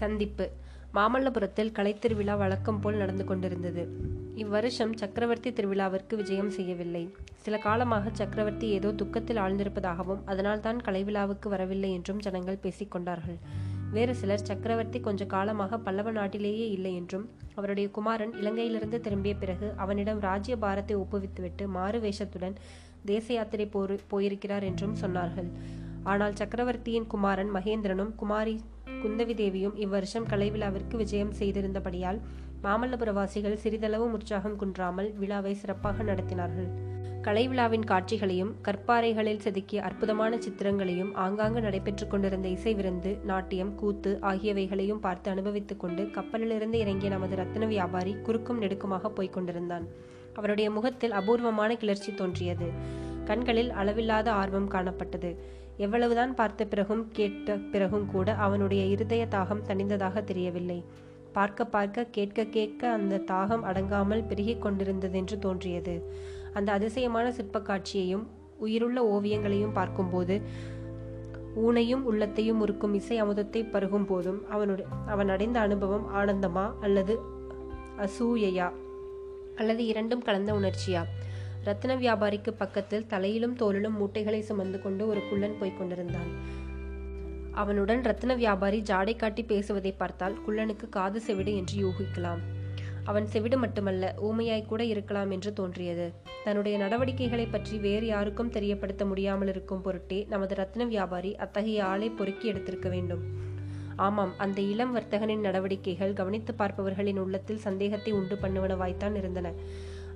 சந்திப்பு. மாமல்லபுரத்தில் கலைத்திருவிழா வழக்கம் போல் நடந்து கொண்டிருந்தது. இவ்வருஷம் சக்கரவர்த்தி திருவிழாவிற்கு விஜயம் செய்யவில்லை. சில காலமாக சக்கரவர்த்தி ஏதோ துக்கத்தில் ஆழ்ந்திருப்பதாகவும் அதனால்தான் தான் கலைவிழாவுக்கு வரவில்லை என்றும் ஜனங்கள் பேசிக்கொண்டார்கள் வேறு சிலர் சக்கரவர்த்தி கொஞ்ச காலமாக பல்லவ நாட்டிலேயே இல்லை என்றும் அவருடைய குமாரன் இலங்கையிலிருந்து திரும்பிய பிறகு அவனிடம் ராஜ்ய பாரத்தை ஒப்புவித்துவிட்டு மாறு வேஷத்துடன் தேச யாத்திரை போரு போயிருக்கிறார் என்றும் சொன்னார்கள். ஆனால் சக்கரவர்த்தியின் குமாரன் மகேந்திரனும் குமாரி குந்தவி தேவியும் இவ்வருஷம் கலை விழாவிற்கு விஜயம் செய்திருந்தபடியால் மாமல்லபுரவாசிகள் சிறிதளவு உற்சாகம் குன்றாமல் விழாவை சிறப்பாக நடத்தினார்கள். கலை விழாவின் காட்சிகளையும் கற்பாறைகளில் செதுக்கிய அற்புதமான சித்திரங்களையும் ஆங்காங்கு நடைபெற்றுக் கொண்டிருந்த இசை விருந்து நாட்டியம் கூத்து ஆகியவைகளையும் பார்த்து அனுபவித்துக் கொண்டு கப்பலிலிருந்து இறங்கிய நமது ரத்தின வியாபாரி குறுக்கும் நெடுக்குமாக போய்க் கொண்டிருந்தான். அவருடைய முகத்தில் அபூர்வமான கிளர்ச்சி தோன்றியது. கண்களில் அளவில்லாத ஆர்வம் காணப்பட்டது. எவ்வளவுதான் பார்த்த பிறகும் கேட்ட பிறகும் கூட அவனுடைய இருதய தாகம் தணிந்ததாக தெரியவில்லை. பார்க்க பார்க்க கேட்க கேட்க அந்த தாகம் அடங்காமல் பெருகிக் கொண்டிருந்ததென்று தோன்றியது. அந்த அதிசயமான சிற்ப காட்சியையும் உயிருள்ள ஓவியங்களையும் பார்க்கும்போது ஊனையும் உள்ளத்தையும் உருக்கும் இசை அமுதத்தை பருகும் போதும் அவனுடைய அவன் அடைந்த அனுபவம் ஆனந்தமா அல்லது அசூயையா? அல்லது இரண்டும் கலந்த உணர்ச்சியா? ரத்தின வியாபாரிக்கு பக்கத்தில் தலையிலும் தோளிலும் மூட்டைகளை சுமந்து கொண்டு ஒரு குள்ளன் போய்க் கொண்டிருந்தான். அவனுடன் ரத்தின வியாபாரி ஜாடை காட்டி பேசுவதை பார்த்தால் குள்ளனுக்கு காது செவிடு என்று யூகிக்கலாம். அவன் செவிடு மட்டுமல்ல ஊமையாய் கூட இருக்கலாம் என்று தோன்றியது. தன்னுடைய நடவடிக்கைகளை பற்றி வேறு யாருக்கும் தெரியப்படுத்த முடியாமல் இருக்கும் பொருட்டே நமது ரத்தின வியாபாரி அத்தகைய ஆளை பொறுக்கி எடுத்திருக்க வேண்டும். ஆமாம் அந்த இளம் வர்த்தகனின் நடவடிக்கைகள் கவனித்து பார்ப்பவர்களின் உள்ளத்தில் சந்தேகத்தை உண்டு பண்ணுவனவாய்த்தான் இருந்தன.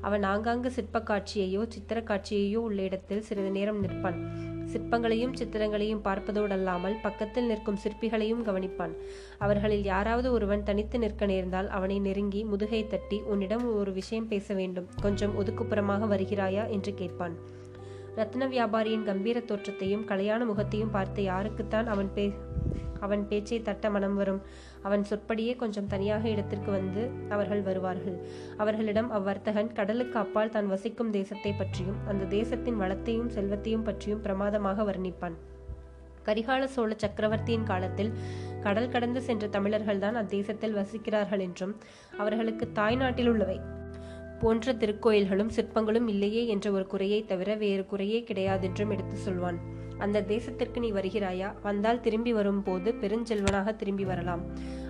அவன் ஆங்காங்கு சிற்பக் காட்சியையோ சித்திர காட்சியையோ உள்ள இடத்தில் சிறிது நேரம் நிற்பான். சிற்பங்களையும் சித்திரங்களையும் பார்ப்பதோடல்லாமல் பக்கத்தில் நிற்கும் சிற்பிகளையும் கவனிப்பான். அவர்களில் யாராவது ஒருவன் தனித்து நிற்க நேர்ந்தால் அவனை நெருங்கி முதுகை தட்டி உன்னிடம் ஒரு விஷயம் பேச வேண்டும். கொஞ்சம் ஒதுக்குப்புறமாக வருகிறாயா? என்று கேட்பான். ரத்ன வியாபாரியின் கம்பீர தோற்றத்தையும் கலையான முகத்தையும் பார்த்து யாருக்குத்தான் அவன் பே அவன் பேச்சை தட்ட மனம் வரும். அவன் சொற்படியே கொஞ்சம் தனியாக இடத்திற்கு வந்து அவர்கள் வருவார்கள். அவர்களிடம் அவ்வர்த்தகன் கடலுக்கு அப்பால் தான் வசிக்கும் தேசத்தை பற்றியும் அந்த தேசத்தின் வளத்தையும் செல்வத்தையும் பற்றியும் பிரமாதமாக வர்ணிப்பான். கரிகால சோழ சக்கரவர்த்தியின் காலத்தில் கடல் கடந்து சென்ற தமிழர்கள்தான் அத்தேசத்தில் வசிக்கிறார்கள் என்றும் அவர்களுக்கு தாய்நாட்டில் உள்ளவை போன்ற திருக்கோயில்களும் சிற்பங்களும் இல்லையே என்ற ஒரு குறையை தவிர வேறு குறையே கிடையாதென்றும் எடுத்து சொல்வான். அந்த தேசத்திற்கு நீ வருகிறாயா? வந்தால் திரும்பி வரும்போது பெருஞ்செல்வனாக திரும்பி வரலாம்.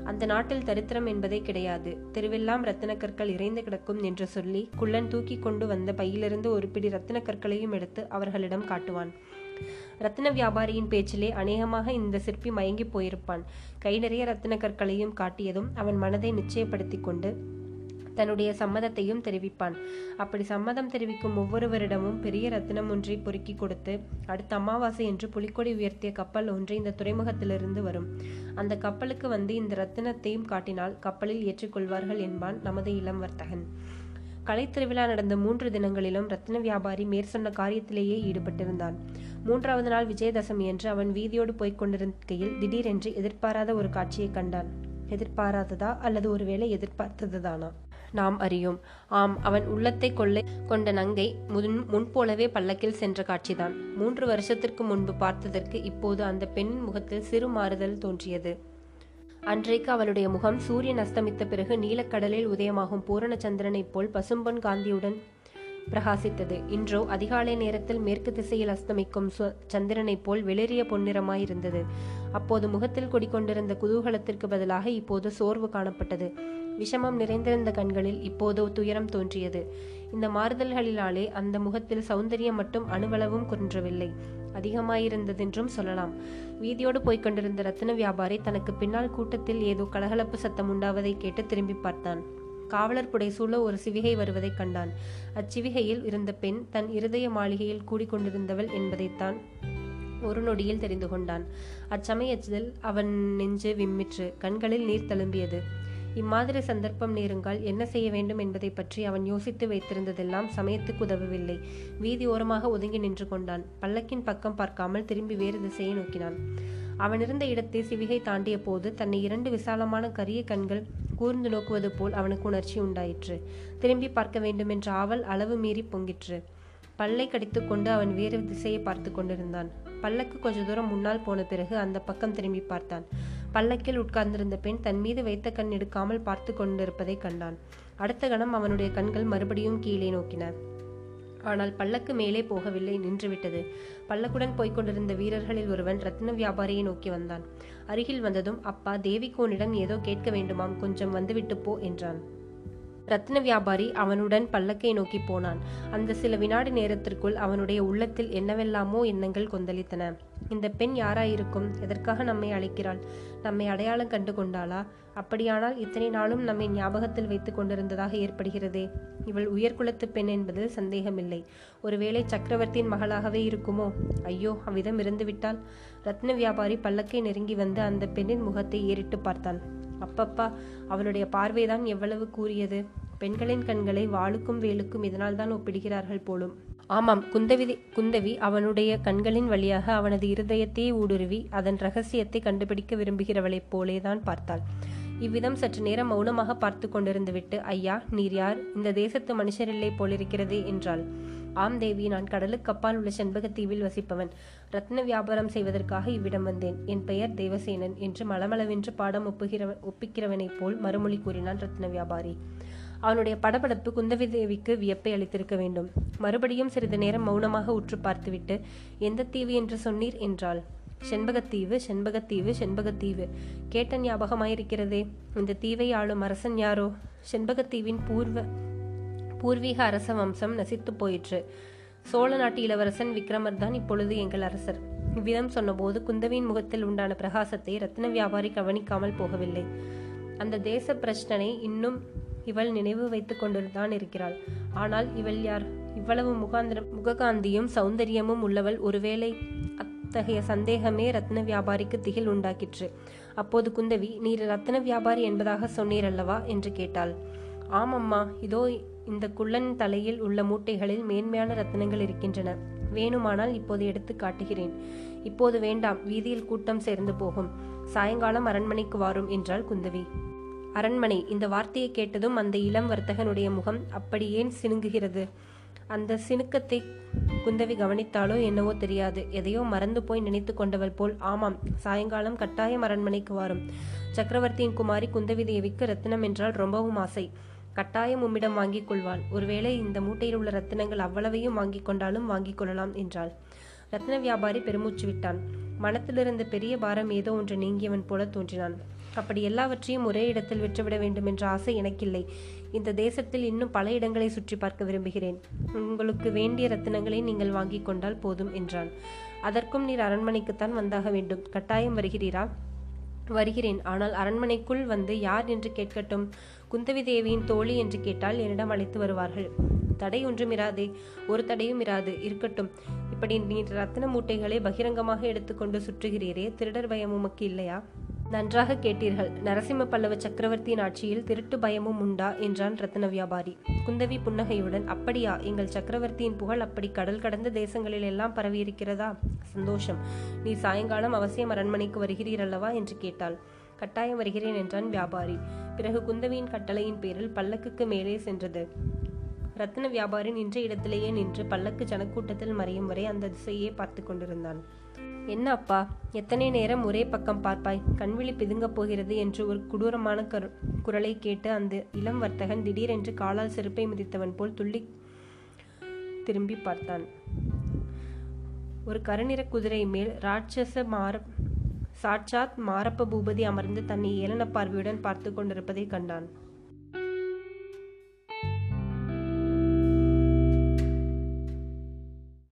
அந்த நாட்டில் தரித்திரம் என்பதே கிடையாது. தெருவெல்லாம் ரத்தின கற்கள் இறைந்து கிடக்கும் என்று சொல்லி குள்ளன் தூக்கி கொண்டு வந்த பையிலிருந்து ஒரு பிடி ரத்தின கற்களையும் எடுத்து அவர்களிடம் காட்டுவான். ரத்தின வியாபாரியின் பேச்சிலே அநேகமாக இந்த சிற்பி மயங்கி போயிருப்பான். கை நிறைய ரத்தின கற்களையும் காட்டியதும் அவன் மனதை நிச்சயப்படுத்தி கொண்டு தன்னுடைய சம்மதத்தையும் தெரிவிப்பான். அப்படி சம்மதம் தெரிவிக்கும் ஒவ்வொருவரிடமும் பெரிய ரத்தினம் ஒன்றை பொறுக்கி கொடுத்து அடுத்த அமாவாசை என்று புலிக்கொடி உயர்த்திய கப்பல் ஒன்று இந்த துறைமுகத்திலிருந்து வரும். அந்த கப்பலுக்கு வந்து இந்த ரத்தினத்தையும் காட்டினால் கப்பலில் ஏற்றுக்கொள்வார்கள் என்பான் நமது இளம் வர்த்தகன். கலை திருவிழா நடந்த மூன்று தினங்களிலும் ரத்தின வியாபாரி மேற்சொன்ன காரியத்திலேயே ஈடுபட்டிருந்தான். மூன்றாவது நாள் விஜயதசமி என்று அவன் வீதியோடு போய்க் கொண்டிருக்கையில் திடீரென்று எதிர்பாராத ஒரு காட்சியை கண்டான். எதிர்பாராததா அல்லது ஒருவேளை எதிர்பார்த்ததுதானா? நாம் அறியோம். ஆம் அவன் உள்ளத்தை கொள்ளை கொண்ட நங்கை முன் முன்போலவே பல்லக்கில் சென்ற காட்சிதான். மூன்று வருஷத்திற்கு முன்பு பார்த்ததற்கு இப்போது அந்த பெண்ணின் முகத்தில் சிறு மாறுதல் தோன்றியது. அன்றைக்கு அவளுடைய முகம் சூரியன் அஸ்தமித்த பிறகு நீலக்கடலில் உதயமாகும் பூரண சந்திரனைப் போல் பசும்பொன் காந்தியுடன் பிரகாசித்தது. இன்றோ அதிகாலை நேரத்தில் மேற்கு திசையில் அஸ்தமிக்கும் சந்திரனைப் போல் வெளிரிய பொன்னிறமாயிருந்தது. அப்போது முகத்தில் குடிக்கொண்டிருந்த குதூகலத்திற்கு பதிலாக இப்போது சோர்வு காணப்பட்டது. விஷமம் நிறைந்திருந்த கண்களில் இப்போதோ துயரம் தோன்றியது. இந்த மாறுதல்களினாலே அந்த முகத்தில் சௌந்தரியம் மட்டும் அணுவளவும் குன்றவில்லை. அதிகமாயிருந்ததென்றும் சொல்லலாம். வீதியோடு போய்க் கொண்டிருந்த ரத்தின வியாபாரி தனக்கு பின்னால் கூட்டத்தில் ஏதோ கலகலப்பு சத்தம் உண்டாவதை கேட்டு திரும்பி பார்த்தான். காவலர் புடைசூழ ஒரு சிவிகை வருவதைக் கண்டான். அச்சிவிகையில் இருந்த பெண் தன் இருதய மாளிகையில் கூடிக்கொண்டிருந்தவள் என்பதைத்தான் ஒரு நொடியில் தெரிந்து கொண்டான். அச்சமயத்தில் அவன் நெஞ்சு விம்மிற்று கண்களில் நீர் தழும்பியது. இம்மாதிரி சந்தர்ப்பம் நேருங்கால் என்ன செய்ய வேண்டும் என்பதை பற்றி அவன் யோசித்து வைத்திருந்ததெல்லாம் சமயத்துக்கு உதவவில்லை. வீதி ஓரமாக ஒதுங்கி நின்று கொண்டான். பல்லக்கின் பக்கம் பார்க்காமல் திரும்பி வேறு திசையை நோக்கினான். அவன் இருந்த இடத்தை சிவிகை தாண்டிய போது தன்னை இரண்டு விசாலமான கரிய கண்கள் கூர்ந்து நோக்குவது போல் அவனுக்கு உணர்ச்சி உண்டாயிற்று. திரும்பி பார்க்க வேண்டும் என்ற ஆவல் அளவு மீறி பொங்கிற்று. பல்லை கடித்துக்கொண்டு அவன் வேறு திசையை பார்த்து கொண்டிருந்தான். பல்லக்கு கொஞ்ச தூரம் முன்னால் போன பிறகு அந்த பக்கம் திரும்பி பார்த்தான். பல்லக்கில் உட்கார்ந்திருந்த பெண் தன் மீது வைத்த கண் எடுக்காமல் பார்த்து கொண்டிருப்பதை கண்டான். அடுத்த கணம் அவனுடைய கண்கள் மறுபடியும் கீழே நோக்கின. ஆனால் பல்லக்கு மேலே போகவில்லை நின்றுவிட்டது. பல்லக்குடன் போய்க் கொண்டிருந்த வீரர்களில் ஒருவன் ரத்ன வியாபாரியை நோக்கி வந்தான். அருகில் வந்ததும் அப்பா தேவிகோனிடம் ஏதோ கேட்க வேண்டுமாம் கொஞ்சம் வந்துவிட்டு போ என்றான். ரத்ன வியாபாரி அவனுடன் பல்லக்கை நோக்கி போனான். அந்த சில வினாடி நேரத்திற்குள் அவனுடைய உள்ளத்தில் என்னவெல்லாமோ எண்ணங்கள் கொந்தளித்தன. இந்த பெண் யாராயிருக்கும்? எதற்காக நம்மை அழைக்கிறாள்? நம்மை அடையாளம் கண்டு கொண்டாளா? அப்படியானால் இத்தனை நாளும் நம்மை ஞாபகத்தில் வைத்துக் கொண்டிருந்ததாக ஏற்படுகிறதே. இவள் உயர்குலத்து பெண் என்பதில் சந்தேகமில்லை. ஒருவேளை சக்கரவர்த்தியின் மகளாகவே இருக்குமோ? ஐயோ அவ்விதம் இருந்துவிட்டால் ரத்ன வியாபாரி பல்லக்கை நெருங்கி வந்து அந்த பெண்ணின் முகத்தை ஏறிட்டு பார்த்தான் அப்பப்பா அவளுடைய பார்வைதான் எவ்வளவு கூறியது. பெண்களின் கண்களை வாளுக்கும் வேலுக்கும் இதனால் தான் ஒப்பிடுகிறார்கள் போலும். ஆமாம் குந்தவி குந்தவி அவனுடைய கண்களின் வழியாக அவனது இருதயத்தையே ஊடுருவி அதன் ரகசியத்தை கண்டுபிடிக்க விரும்புகிறவளைப் போலேதான் பார்த்தாள். இவ்விதம் சற்று நேரம் மௌனமாக பார்த்து கொண்டிருந்து விட்டு ஐயா நீர் யார்? இந்த தேசத்து மனுஷரில்லை போலிருக்கிறதே என்றாள். ஆம் தேவி நான் கடலுக்கு அப்பால் உள்ள செண்பகத்தீவில் வசிப்பவன். ரத்ன வியாபாரம் செய்வதற்காக இவ்விடம் வந்தேன். என் பெயர் தேவசேனன் என்று மலமளவென்று பாடம் ஒப்புகிறவன் ஒப்பிக்கிறவனைப் போல் மறுமொழி கூறினான் ரத்ன வியாபாரி. அவனுடைய படபடப்பு குந்தவி தேவிக்கு வியப்பை அளித்திருக்க வேண்டும். மறுபடியும் சிறிது நேரம் மௌனமாக உற்று பார்த்துவிட்டு எந்த தீவு என்று சொன்னீர்? என்றாள். செண்பகத்தீவு செண்பகத்தீவு செண்பகத்தீவு. கேட்ட ஞாபகமாயிருக்கிறதே. இந்த தீவை ஆளும் அரசன் யாரோ? செண்பகத்தீவின் பூர்வ பூர்வீக அரச வம்சம் நசித்து போயிற்று. சோழ நாட்டு இளவரசன் விக்ரமர் தான் இப்பொழுது எங்கள் அரசர். இவ்விதம் சொன்னபோது குந்தவியின் முகத்தில் உண்டான பிரகாசத்தை ரத்ன வியாபாரி கவனிக்காமல் போகவில்லை. அந்த தேச பிரச்சனை இன்னும் இவள் நினைவு வைத்துக் கொண்டுதான் இருக்கிறாள். ஆனால் இவள் யார்? இவ்வளவு முகாந்திரம் முககாந்தியும் சௌந்தரியமும் உள்ளவள் ஒருவேளை அத்தகைய சந்தேகமே ரத்ன வியாபாரிக்கு திகில் உண்டாக்கிற்று. அப்போது குந்தவி நீர் ரத்ன வியாபாரி என்பதாக சொன்னீர் அல்லவா? என்று கேட்டாள். ஆமம்மா இதோ இந்த குள்ளன் தலையில் உள்ள மூட்டைகளில் மேன்மையான ரத்னங்கள் இருக்கின்றன. வேணுமானால் இப்போது எடுத்து காட்டுகிறேன். இப்போது வேண்டாம் வீதியில் கூட்டம் சேர்ந்து போகும். சாயங்காலம் அரண்மனைக்கு வாரும் என்றாள் குந்தவி. அரண்மனை இந்த வார்த்தையை கேட்டதும் அந்த இளம் வர்த்தகனுடைய முகம் அப்படி ஏன் சினுங்குகிறது? அந்த சினுக்கத்தை குந்தவி கவனித்தாலோ என்னவோ தெரியாது. எதையோ மறந்து போய் நினைத்து கொண்டவள் போல் ஆமாம் சாயங்காலம் கட்டாயம் அரண்மனைக்கு வரும். சக்கரவர்த்தியின் குமாரி குந்தவி தேவிக்கு ரத்தினம் என்றால் ரொம்பவும் ஆசை. கட்டாயம் உம்மிடம் வாங்கிக் கொள்வாள் ஒருவேளை இந்த மூட்டையில் உள்ள ரத்தினங்கள் அவ்வளவையும் வாங்கிக் கொண்டாலும் வாங்கிக் கொள்ளலாம் என்றாள். ரத்ன வியாபாரி பெருமூச்சு விட்டான். மனத்திலிருந்த பெரிய பாரம் ஏதோ ஒன்று நீங்கியவன் போல தோன்றினான். அப்படி எல்லாவற்றையும் ஒரே இடத்தில் விற்றுவிட வேண்டும் என்ற ஆசை எனக்கில்லை. இந்த தேசத்தில் இன்னும் பல இடங்களை சுற்றி பார்க்க விரும்புகிறேன். உங்களுக்கு வேண்டிய ரத்தினங்களை நீங்கள் வாங்கிக் கொண்டால் போதும் என்றான். அதற்கும் நீர் அரண்மனைக்குத்தான் வந்தாக வேண்டும். கட்டாயம் வருகிறீரா? வருகிறேன். ஆனால் அரண்மனைக்குள் வந்து யார் என்று கேட்கட்டும்? குந்தவி தேவியின் தோழி என்று கேட்டால் என்னிடம் அழைத்து வருவார்கள். தடை ஒன்றும் இராதே ஒரு தடையும் இராது இருக்கட்டும். இப்படி நீ ரத்தின மூட்டைகளை பகிரங்கமாக எடுத்துக்கொண்டு சுற்றுகிறீரே திருடர் பயம் உமக்கு இல்லையா? நன்றாக கேட்டீர்கள். நரசிம்ம பல்லவ சக்கரவர்த்தியின் ஆட்சியில் திருட்டு பயமும் உண்டா? என்றான் ரத்ன வியாபாரி. குந்தவி புன்னகையுடன் அப்படியா? எங்கள் சக்கரவர்த்தியின் புகழ் அப்படி கடல் கடந்த தேசங்களில் எல்லாம் பரவியிருக்கிறதா? சந்தோஷம். நீ சாயங்காலம் அவசியம் அரண்மனைக்கு வருகிறீர் அல்லவா என்று கேட்டாள். கட்டாயம் வருகிறேன் என்றான் வியாபாரி. பிறகு குந்தவியின் கட்டளையின் பேரில் பல்லக்குக்கு மேலே சென்றது. ரத்ன வியாபாரி நின்ற இடத்திலேயே நின்று பல்லக்கு ஜனக்கூட்டத்தில் மறையும் வரை அந்த திசையே பார்த்து கொண்டிருந்தான். என்ன அப்பா எத்தனை நேரம் ஒரே பக்கம் பார்ப்பாய்? கண்விழி பிதுங்கப் போகிறது என்று ஒரு கொடூரமான கரு குரலை கேட்டு அந்த இளம் வர்த்தகன் திடீரென்று காலால் செருப்பை மிதித்தவன் போல் துள்ளி திரும்பி பார்த்தான். ஒரு கருநிற குதிரை மேல் ராட்சச மார சாட்சாத் மாரப்ப பூபதி அமர்ந்து தன்னை ஏளன பார்வையுடன் பார்த்து கொண்டிருப்பதை கண்டான்.